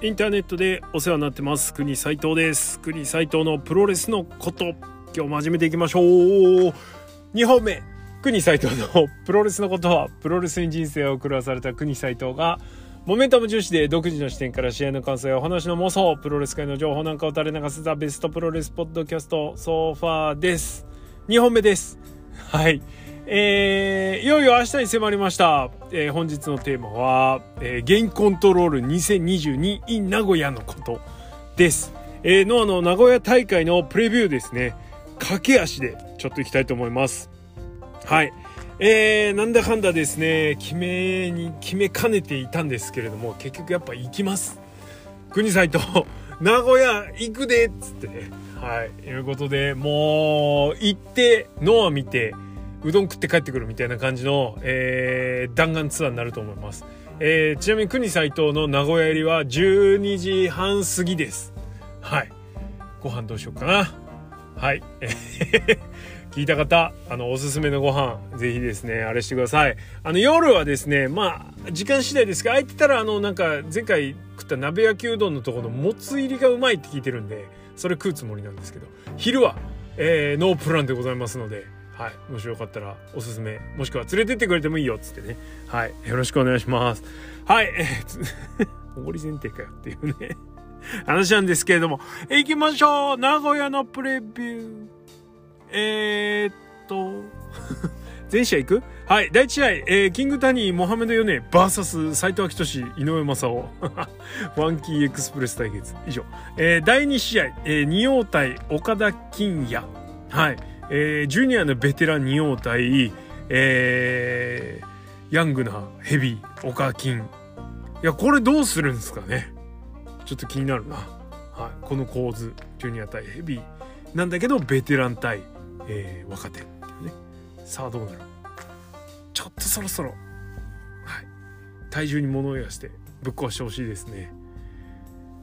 インターネットでお世話になってます。国斉藤です。国斉藤のプロレスのこと。今日も始めていきましょう。2本目。国斉藤のプロレスのことはプロレスに人生を狂わされた国斉藤がモメンタム重視で独自の視点から試合の感想やお話の妄想。プロレス界の情報なんかを垂れ流す The Best プロレス Podcast So Far です。2本目です。はい。えー、いよいよ明日に迫りました、えー、本日のテーマは、えー、ゲインコントロール 2022in 名古屋のことです、えー、ノアの名古屋大会のプレビューですね。駆け足でちょっといきたいと思います。はい。えー、なんだかんだですね決めに決めかねていたんですけれども結局やっぱ行きます。国際と名古屋行くでっつってね。はい。いうことでもう行ってノア見てうどん食って帰ってくるみたいな感じの、えー、弾丸ツアーになると思います。えー、ちなみに国斎藤の名古屋入りは12時半過ぎです。はい。ご飯どうしようかな。はい。聞いた方、あの、おすすめのご飯、ぜひですね、あれしてください。あの、夜はですね、まあ、時間次第ですが、空いてたら、あの、なんか、前回食った鍋焼きうどんのところのもつ入りがうまいって聞いてるんで、それ食うつもりなんですけど、昼は、えー、ノープランでございますので、はい、もしよかったらおすすめもしくは連れてってくれてもいいよっつってねはいよろしくお願いしますはいえー、おごり前提かよっていうね話なんですけれども行きましょう名古屋のプレビューえー、っと 全試合行く？はい。第1試合、えー、キングタニー、モハメド・ヨネ、バーサス、斎藤明俊、井上正雄。ファンキーエクスプレス対決。以上。えー、第2試合、えー、仁王対岡田金也。はい。えー、ジュニアのベテラン仁王対、えー、ヤングなヘビー、岡金。いや、これどうするんですかね。ちょっと気になるな。はい。この構図、ジュニア対ヘビー。なんだけど、ベテラン対、えー、若手っていうね。さあ、どうなる？ちょっとそろそろ、はい。体重に物を言わして、ぶっ壊してほしいですね。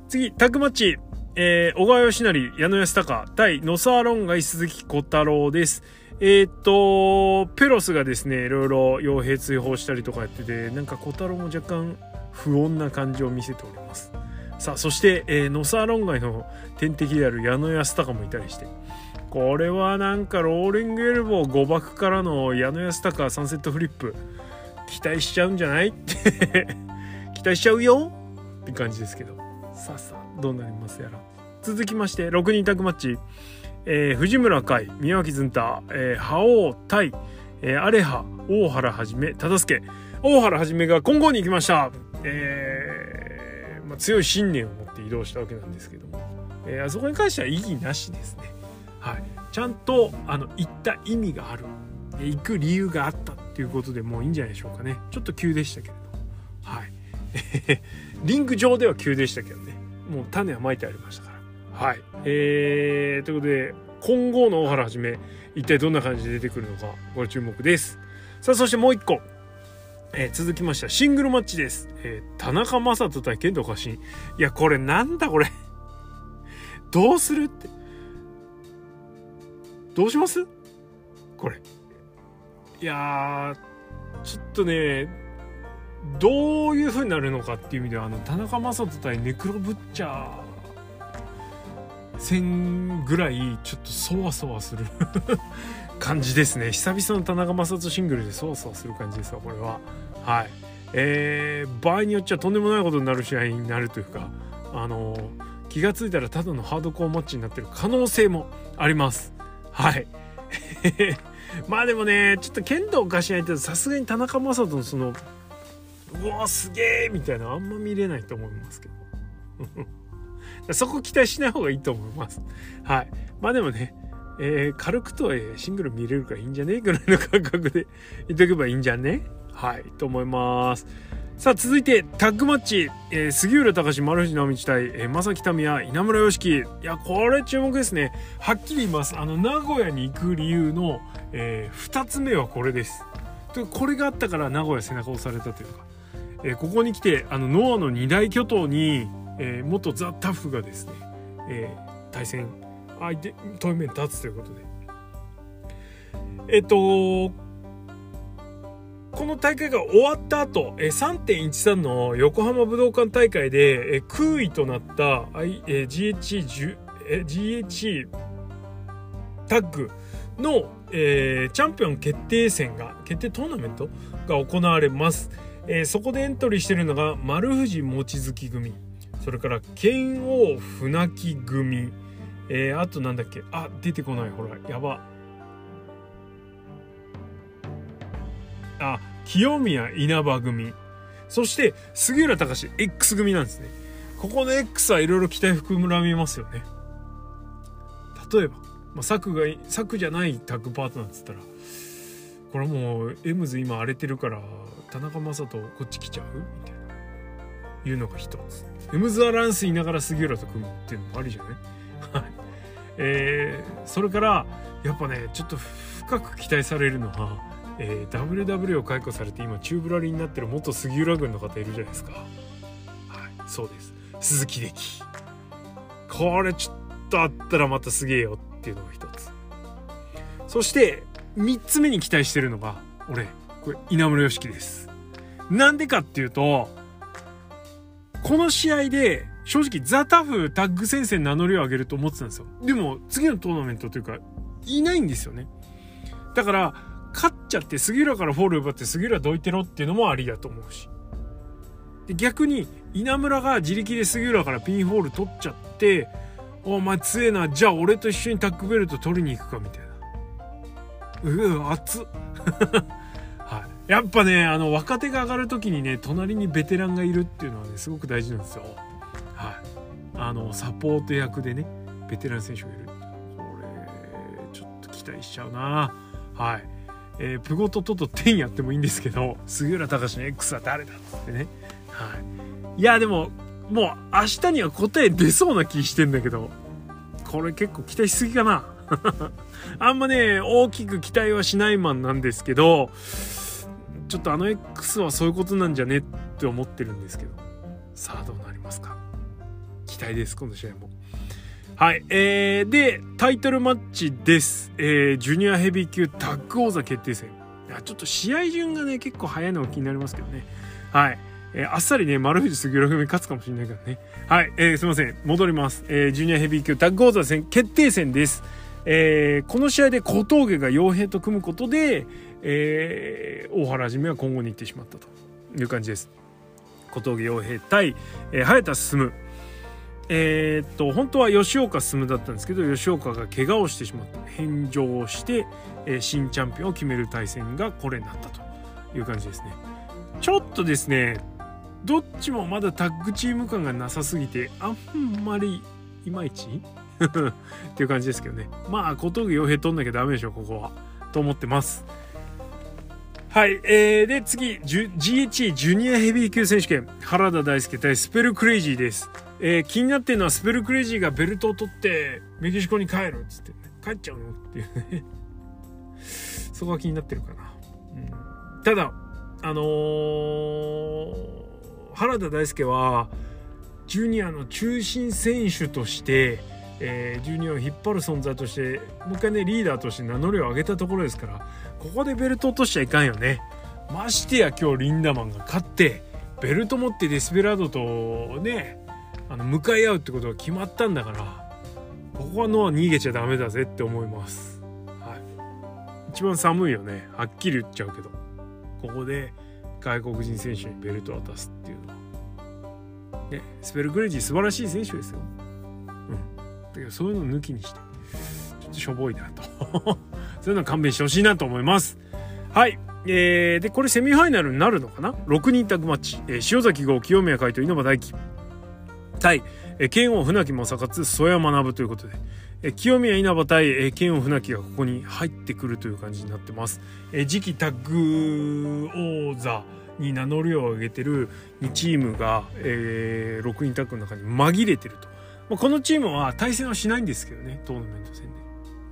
次、タッグマッチ。えー、小川義成、矢野康隆、対野沢論外鈴木小太郎です。えー、っと、ペロスがですね、いろいろ傭兵追放したりとかやってて、なんか小太郎も若干不穏な感じを見せております。さあ、そして、えー、野沢論外の天敵である矢野康隆もいたりして、これはなんかローリングエルボー誤爆からの矢野康隆サンセットフリップ、期待しちゃうんじゃない？っ て期待しちゃうよ？って感じですけど。さあさあどうなりますやら。続きまして6人タッグマッチ、えー、藤村海宮脇ずんた、えー、覇王対、えー、アレハ大原はじめ忠助大原はじめが今後に行きました、えーまあ、強い信念を持って移動したわけなんですけども、えー、あそこに関しては意義なしですね。はい。ちゃんとあの行った意味がある。行く理由があったっていうことでもういいんじゃないでしょうかね。ちょっと急でしたけどリング上では急でしたけどね。もう種はまいてありましたから。はい。えー、ということで今後の大原はじめ一体どんな感じで出てくるのかご注目です。さあそしてもう一個。えー、続きましたシングルマッチです、えー、田中将人対剣道家臣いやこれなんだこれ。どうするって。どうします？これ。いやちょっとねどういう風になるのかっていう意味ではあの田中将人対ネクロブッチャー戦ぐらいちょっとそわそわする 感じですね。久々の田中将人シングルでそわそわする感じですわこれは。はい。えー、場合によっちゃとんでもないことになる試合になるというかあの気が付いたらただのハードコアマッチになってる可能性もあります。はい。まあでもねちょっと剣道を貸しないとさすがに田中将人のそのうわすげえみたいなあんま見れないと思いますけど。そこ期待しない方がいいと思います。はい。まあでもねえー、軽くとはシングル見れるからいいんじゃね？えぐらいの感覚で 言っとけばいいんじゃね？はいと思います。さあ続いてタッグマッチ、えー、杉浦隆丸藤直道対、えー、正木民也稲村良樹。いやこれ注目ですね。はっきり言います。あの名古屋に行く理由の、えー、2つ目はこれです。これがあったから名古屋背中を押されたというか。えー、ここに来てあのノアの二大巨頭に、えー、元ザ・タフがですね、えー、対戦相手対面立つということで。えっとこの大会が終わった後、えー、3.13の横浜武道館大会で、えー、空位となった、え、GH, え、GH タッグの、えー、チャンピオン決定戦が決定トーナメントが行われます、えー、そこでエントリーしてるのが丸藤望月組。それから剣王船木組、えー、あとなんだっけ？あ出てこない。ほらやば。あ清宮稲葉組。そして杉浦隆 X 組なんですね。ここの X はいろいろ期待含みますよね。例えば、まあ、策が策じゃないタッグパートナーっつったらこれもうエムズ今荒れてるから田中将人こっち来ちゃう？みたいな。いうのが一つ。エムズアランスいながら杉浦と組むっていうのもありじゃない？はい。えー、それからやっぱねちょっと深く期待されるのはえー、WW を解雇されて今チューブラリになってる元杉浦軍の方いるじゃないですか。はい。そうです。鈴木歴。これちょっとあったらまたすげえよっていうのが一つ。そして3つ目に期待してるのが俺。これ稲村良樹です。なんでかっていうとこの試合で正直ザ・タフタッグ戦線名乗りを上げると思ってたんですよ。でも次のトーナメントというかいないんですよね。だから勝っちゃって杉浦からフォール奪って杉浦どいてろっていうのもありだと思うし。で逆に稲村が自力で杉浦からピンホール取っちゃってお前強えな。じゃあ俺と一緒にタックベルト取りに行くかみたいな。うわ熱っ、やっぱねあの若手が上がる時にね隣にベテランがいるっていうのはねすごく大事なんですよ。はい。あのサポート役でねベテラン選手がいる。これちょっと期待しちゃうな。はい。えー、プゴトトと10やってもいいんですけど杉浦隆の X は誰だっつってね、はい、いやでももう明日には答え出そうな気してんだけどこれ結構期待しすぎかな。あんまね大きく期待はしないマンなんですけどちょっとあの X はそういうことなんじゃねって思ってるんですけど。さあどうなりますか？期待ですこの試合も。はい、えー、でタイトルマッチです、えー、ジュニアヘビー級タッグ王座決定戦。いやちょっと試合順がね結構早いのが気になりますけどね。はい、えー、あっさりね丸藤杉浦組勝つかもしれないからね。はい、えー、すいません。戻ります、えー、ジュニアヘビー級タッグ王座戦決定戦です。えー、この試合で小峠が傭兵と組むことで、えー、大原はじめは今後に行ってしまったという感じです。小峠傭兵対、えー、早田進。えー、っと本当は吉岡進だったんですけど吉岡が怪我をしてしまった返上をして、えー、新チャンピオンを決める対戦がこれになったという感じですね。ちょっとですねどっちもまだタッグチーム感がなさすぎてあんまりいまいち？っていう感じですけどね。まあ小峠洋平取んなきゃダメでしょここは。と思ってます。はい、えー、で次 GHE ジュニアヘビー級選手権。原田大輔対スペルクレイジーです。えー、気になってるのはスペルクレイジーがベルトを取ってメキシコに帰るっつって、帰っちゃうの？っていうね。そこが気になってるかな、うん、ただあのー、原田大輔はジュニアの中心選手として、えー、ジュニアを引っ張る存在としてもう一回ねリーダーとして名乗りを上げたところですからここでベルト落としちゃいかんよね。ましてや今日リンダマンが勝ってベルト持ってデスペラードとねあの向かい合うってことが決まったんだからここのは逃げちゃダメだぜって思います、はい、一番寒いよね。はっきり言っちゃうけど。ここで外国人選手にベルト渡すっていうのは。ねスペルグレジー素晴らしい選手ですよ。だけどそういうの抜きにしてちょっとしょぼいなと。そういうの勘弁してほしいなと思います。はい。えー、でこれセミファイナルになるのかな？6人タッグマッチ、えー、塩崎豪清宮海斗稲葉大輝。対、え剣王船木正勝曽谷学ということで、え清宮稲葉対、え剣王船木がここに入ってくるという感じになってます。え次期タッグ王座に名乗りを上げてる2チームが、えー、6人タッグの中に紛れてると。まあ、このチームは対戦はしないんですけどねトーナメント戦で。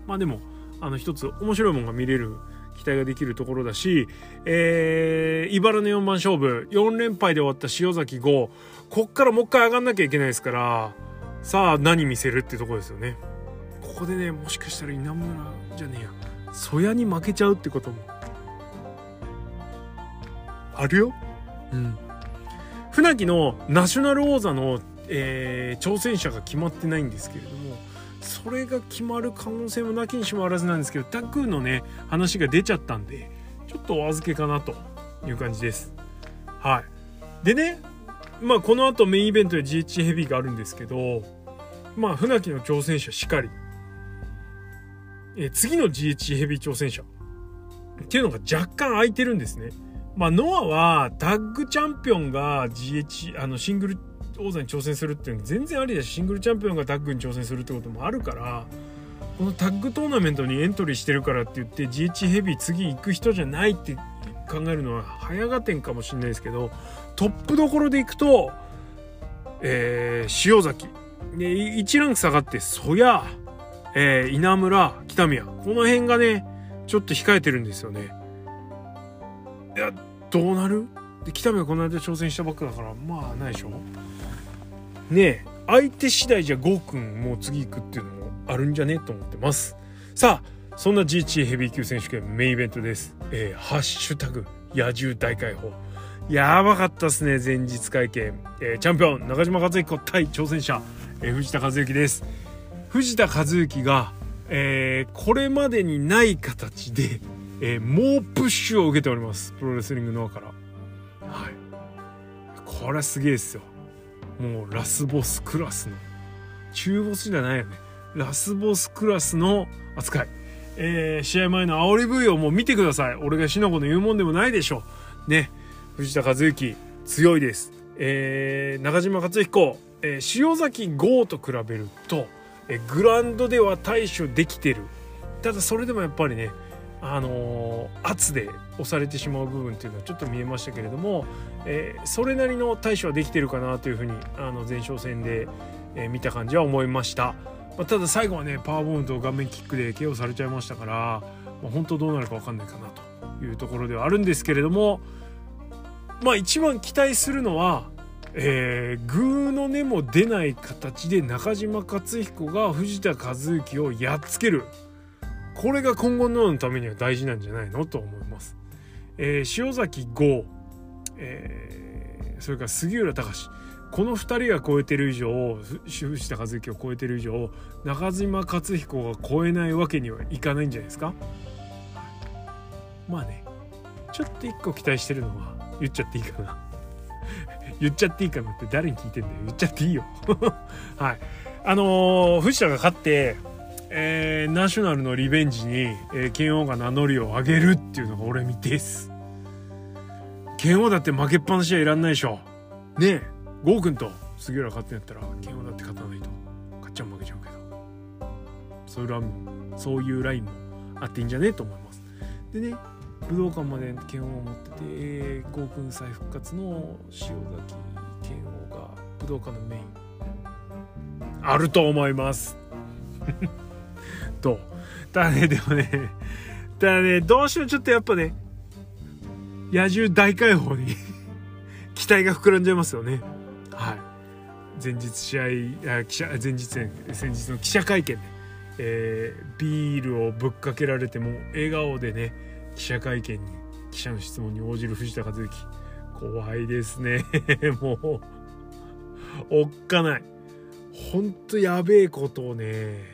まあでもあの一つ面白いものが見れる期待ができるところだし、えー、茨の4番勝負4連敗で終わった塩崎5こっからもう一回上がんなきゃいけないですからさあ何見せるってとこですよねここでねもしかしたら稲村じゃねえや曽谷に負けちゃうってこともあるよ。うん。船木のナショナル王座の、えー、挑戦者が決まってないんですけれども、それが決まる可能性もなきにしもあらずなんですけど、タッグのね、話が出ちゃったんで、ちょっとお預けかなという感じです。はい。でね、まあこの後メインイベントで GH ヘビーがあるんですけど、まあ船木の挑戦者しかり、え次の GH ヘビー挑戦者っていうのが若干空いてるんですね。まあ、ノアはタッグチャンピオンが GH、あの、シングル王座に挑戦するっていうのは全然ありだし、シングルチャンピオンがタッグに挑戦するってこともあるから、このタッグトーナメントにエントリーしてるからって言って GH ヘビー次行く人じゃないって考えるのは早がてんかもしれないですけど、トップどころで行くと、えー、塩崎。で、1ランク下がって、曽谷、えー、稲村、北宮。この辺がね、ちょっと控えてるんですよね。いや、どうなる？で、北見がこの間挑戦したばっかだから、まあ、ないでしょ？ねえ、相手次第じゃゴーくんもう次行くっていうのもあるんじゃね？と思ってます。さあ、そんな GH ヘビー級選手権メインイベントです。えー、ハッシュタグ、野獣大解放。やばかったっすね、前日会見。えー、チャンピオン、中島和彦対挑戦者、えー、藤田和幸です。藤田和幸が、えー、これまでにない形で、えー、猛プッシュを受けております。プロレスリングノアから。これすげえですよ。もうラスボスクラスの。中ボスじゃないよね。ラスボスクラスの扱い。えー、試合前の煽り V をもう見てください。俺がしのこの言うもんでもないでしょう。ね。藤田和幸、強いです。えー、中島克彦、えー、塩崎豪と比べると、えー、グラウンドでは対処できてる。ただそれでもやっぱりね、あの圧で押されてしまう部分っていうのはちょっと見えましたけれども、えー、それなりの対処はできてるかなというふうにあの前哨戦で、えー、見た感じは思いました、まあ、ただ最後はねパワーボーンと顔面キックで KO されちゃいましたから、まあ、本当どうなるか分かんないかなというところではあるんですけれどもまあ一番期待するのはえー、グーの根も出ない形で中島克彦が藤田和幸をやっつける。これが今後のためには大事なんじゃないのと思います。えー、塩崎剛、えー、それから杉浦隆。この2人が超えてる以上主藤田和幸を超えてる以上中島克彦が超えないわけにはいかないんじゃないですか。まあねちょっと一個期待してるのは言っちゃっていいかな。言っちゃっていいかなって誰に聞いてんだよ。言っちゃっていいよ。はい。あのー、藤田が勝ってえー、ナショナルのリベンジに、えー、剣王が名乗りを上げるっていうのが俺見てす。剣王だって負けっぱなしはいらんないでしょ。ねえ、ゴーくんと杉浦勝ってんやったら、剣王だって勝たないと。勝っちゃう負けちゃうけど。そういうラインも、そういうラインもあっていいんじゃねえと思います。でね、武道館まで剣王を持ってて、えー、ゴーくん再復活の塩崎剣王が武道館のメインあると思いますと。ただねでもね。ただねどうしてもちょっとやっぱね野獣大解放に 期待が膨らんじゃいますよね。はい。前日試合あ記者前日先日の記者会見で、えー、ビールをぶっかけられても笑顔でね記者会見に記者の質問に応じる藤田和幸怖いですね。もうおっかない。ほんとやべえことをね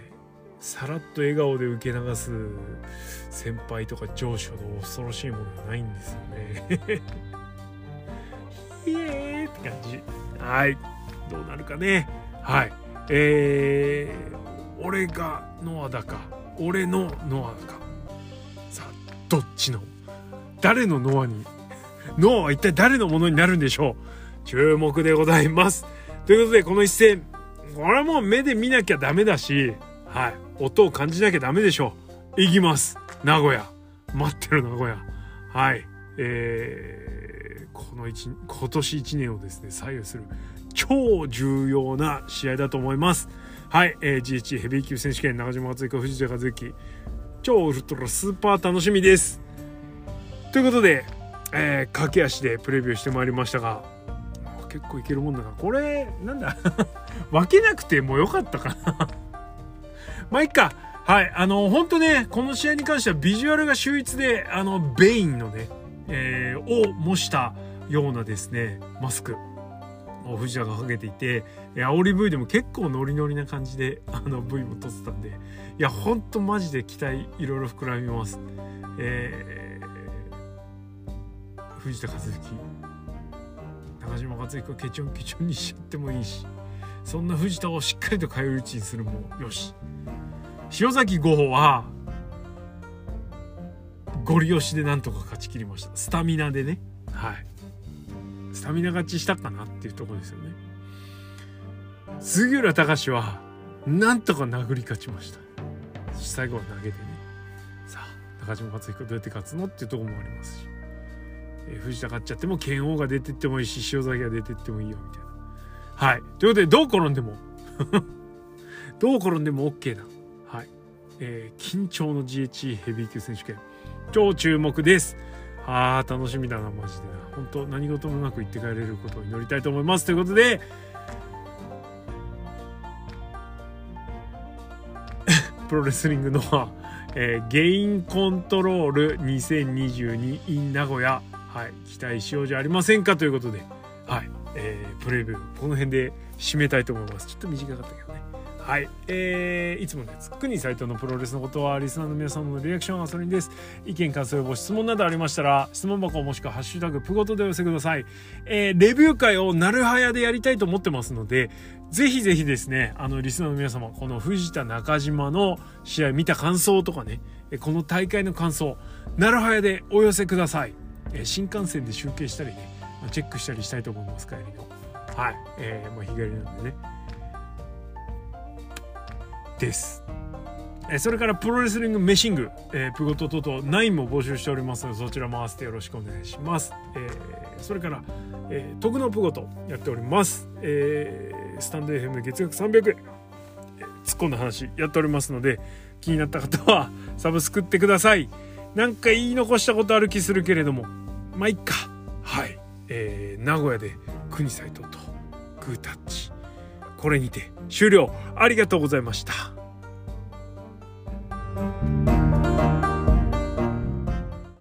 さらっと笑顔で受け流す先輩とか上司ほど恐ろしいものがないんですよね。イエーって感じ。はい。どうなるかね。はい。えー、俺がノアだか、俺のノアか。さあ、どっちの誰のノアにノアは一体誰のものになるんでしょう？注目でございます。ということで、この一戦、これはもう目で見なきゃダメだし、はい。音を感じなきゃダメでしょう。行きます。名古屋。待ってる名古屋。はい。えー、この一、今年1年をですね、左右する超重要な試合だと思います。はい。えー、GH ヘビー級選手権中島敦彦藤田和幸。超ウルトラスーパー楽しみです。ということで、えー、駆け足でプレビューしてまいりましたが、結構いけるもんだな。これ、なんだ？分けなくてもよかったかなまあ、いっか。はい。あの、本当ね、この試合に関してはビジュアルが秀逸で、あの、ベインのね、えー、を模したようなですねマスクを藤田がかけていて煽り V でも結構ノリノリな感じであの V も撮ってたんでいやほんとマジで期待いろいろ膨らみます。えー、藤田和之中島克彦ケチョンケチョンにしちゃってもいいしそんな藤田をしっかりと返り討ちにするもよし塩崎豪歩はゴリ押しでなんとか勝ち切りました。スタミナでね。はい。スタミナ勝ちしたかなっていうとこですよね。杉浦隆はなんとか殴り勝ちました。最後は投げてね。さあ中島克彦どうやって勝つのっていうとこもありますし、えー、藤田勝っちゃっても剣王が出てってもいいし塩崎が出てってもいいよみたいな。はい。ということでどう転んでも どう転んでも OK なはい、えー、緊張の GHE ヘビー級選手権。超注目です。あー楽しみだなマジでな。本当何事もなく行って帰れることを祈りたいと思います。ということで プロレスリングの、えー、ゲインコントロール2022 in 名古屋、はい、期待しようじゃありませんか。ということで、はいえー、プレビューこの辺で締めたいと思います。ちょっと短かったけどね。はい、えー、いつものやつ国サイトのプロレスのことはリスナーの皆様のリアクションはそれにです。意見感想ご質問などありましたら質問箱もしくはハッシュタグプゴトでお寄せください、えー、レビュー会をなるはやでやりたいと思ってますのでぜひぜひですねあのリスナーの皆様この藤田中島の試合見た感想とかねこの大会の感想なるはやでお寄せください、えー、新幹線で集計したりねチェックしたりしたいと思います帰りの。はい、えー、もう日帰りなんでね。です。それからプロレスリングメシング、えー、プゴトトト9も募集しておりますのでそちらも合わせてよろしくお願いします、えー、それから、えー、徳のプゴトやっております、えー、スタンド FM 月額300円、えー、突っ込んだ話やっておりますので気になった方はサブスクってください。なんか言い残したことある気するけれどもまあいっか。はい、えー、名古屋で国斎藤とグータッチ。これにて終了ありがとうございました。